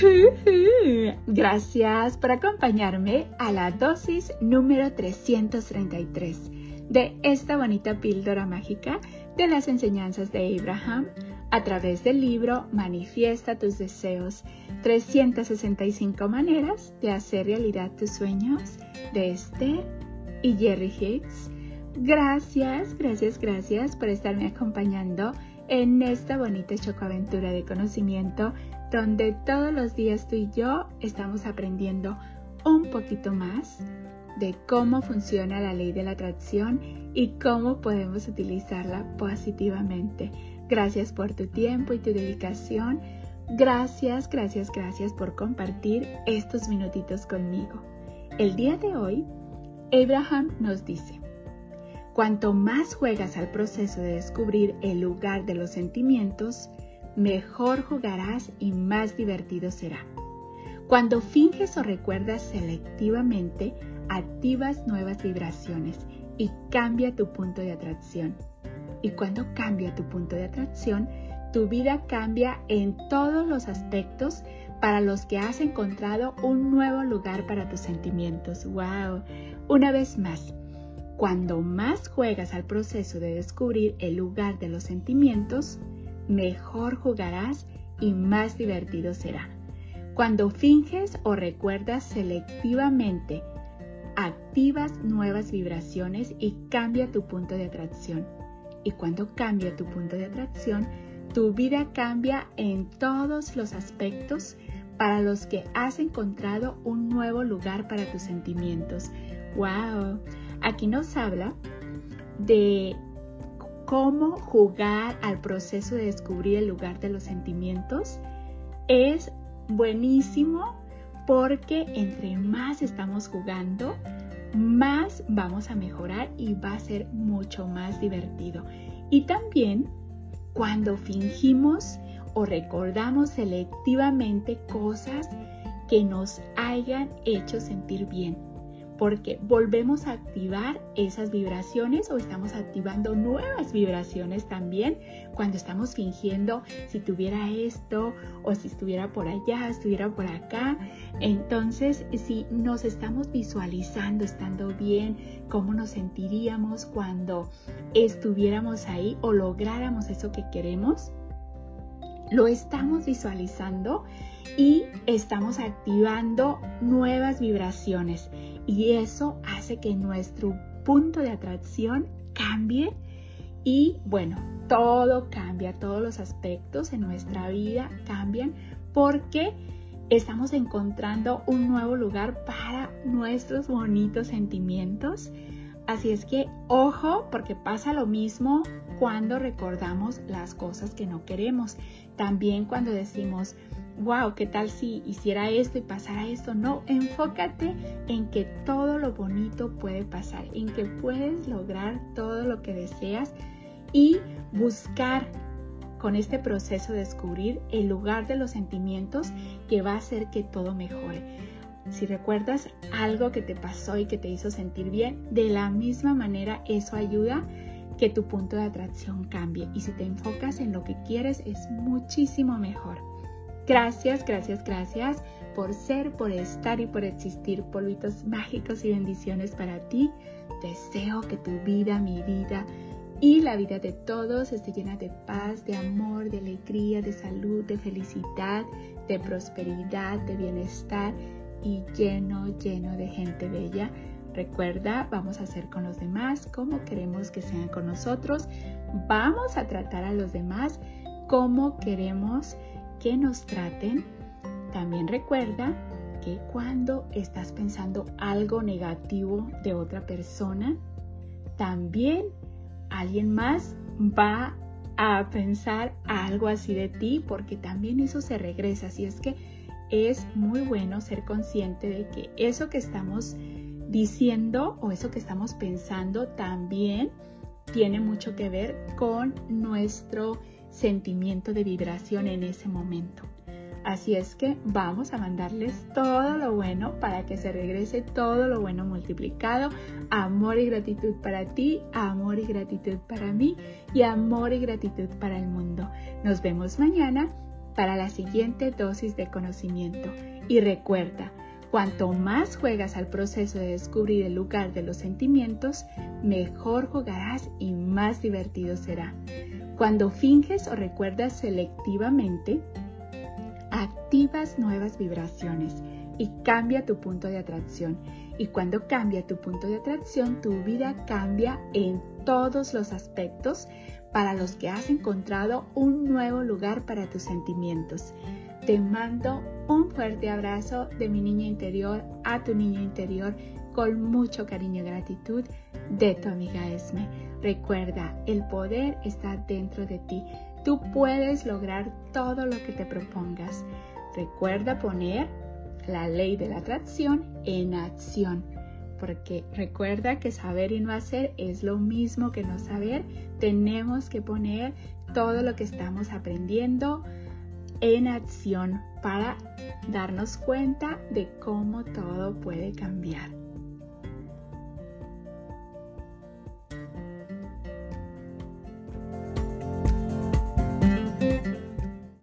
Gracias por acompañarme a la dosis número 333 de esta bonita píldora mágica de las enseñanzas de Abraham a través del libro Manifiesta tus deseos, 365 maneras de hacer realidad tus sueños de Esther y Jerry Hicks. Gracias, gracias, gracias por estarme acompañando en esta bonita chocoaventura de conocimiento donde todos los días tú y yo estamos aprendiendo un poquito más de cómo funciona la ley de la atracción y cómo podemos utilizarla positivamente. Gracias por tu tiempo y tu dedicación. Gracias, gracias, gracias por compartir estos minutitos conmigo. El día de hoy, Abraham nos dice, cuanto más juegas al proceso de descubrir el lugar de los sentimientos, mejor jugarás y más divertido será. Cuando finges o recuerdas selectivamente, activas nuevas vibraciones y cambia tu punto de atracción. Y cuando cambia tu punto de atracción, tu vida cambia en todos los aspectos para los que has encontrado un nuevo lugar para tus sentimientos. ¡Wow! Una vez más, cuando más juegas al proceso de descubrir el lugar de los sentimientos, mejor jugarás y más divertido será. Cuando finges o recuerdas selectivamente, activas nuevas vibraciones y cambia tu punto de atracción. Y cuando cambia tu punto de atracción, tu vida cambia en todos los aspectos para los que has encontrado un nuevo lugar para tus sentimientos. ¡Wow! Aquí nos habla de cómo jugar al proceso de descubrir el lugar de los sentimientos es buenísimo porque entre más estamos jugando, más vamos a mejorar y va a ser mucho más divertido. Y también cuando fingimos o recordamos selectivamente cosas que nos hayan hecho sentir bien porque volvemos a activar esas vibraciones o estamos activando nuevas vibraciones también cuando estamos fingiendo si tuviera esto o si estuviera por allá, estuviera por acá. Entonces, si nos estamos visualizando estando bien, cómo nos sentiríamos cuando estuviéramos ahí o lográramos eso que queremos, lo estamos visualizando y estamos activando nuevas vibraciones y eso hace que nuestro punto de atracción cambie y bueno, todo cambia, todos los aspectos en nuestra vida cambian porque estamos encontrando un nuevo lugar para nuestros bonitos sentimientos. Así es que ojo porque pasa lo mismo cuando recordamos las cosas que no queremos. También cuando decimos, wow, ¿qué tal si hiciera esto y pasara esto? No, enfócate en que todo lo bonito puede pasar, en que puedes lograr todo lo que deseas y buscar con este proceso de descubrir el lugar de los sentimientos que va a hacer que todo mejore. Si recuerdas algo que te pasó y que te hizo sentir bien, de la misma manera eso ayuda que tu punto de atracción cambie y si te enfocas en lo que quieres es muchísimo mejor. Gracias, gracias, gracias por ser, por estar y por existir. Polvitos mágicos y bendiciones para ti. Deseo que tu vida, mi vida y la vida de todos esté llena de paz, de amor, de alegría, de salud, de felicidad, de prosperidad, de bienestar y lleno, lleno de gente bella Recuerda, vamos a hacer con los demás como queremos que sean con nosotros. Vamos a tratar a los demás como queremos que nos traten. También recuerda que cuando estás pensando algo negativo de otra persona, también alguien más va a pensar algo así de ti porque también eso se regresa. Así es que es muy bueno ser consciente de que eso que estamos diciendo o eso que estamos pensando también tiene mucho que ver con nuestro sentimiento de vibración en ese momento. Así es que vamos a mandarles todo lo bueno para que se regrese todo lo bueno multiplicado. Amor y gratitud para ti, amor y gratitud para mí y amor y gratitud para el mundo. Nos vemos mañana para la siguiente dosis de conocimiento. Y recuerda, cuanto más juegas al proceso de descubrir el lugar de los sentimientos, mejor jugarás y más divertido será. Cuando finges o recuerdas selectivamente, activas nuevas vibraciones y cambia tu punto de atracción. Y cuando cambia tu punto de atracción, tu vida cambia en todos los aspectos para los que has encontrado un nuevo lugar para tus sentimientos. Te mando un fuerte abrazo de mi niña interior a tu niño interior con mucho cariño y gratitud de tu amiga Esme. Recuerda, el poder está dentro de ti. Tú puedes lograr todo lo que te propongas. Recuerda poner la ley de la atracción en acción. Porque recuerda que saber y no hacer es lo mismo que no saber. Tenemos que poner todo lo que estamos aprendiendo en acción para darnos cuenta de cómo todo puede cambiar.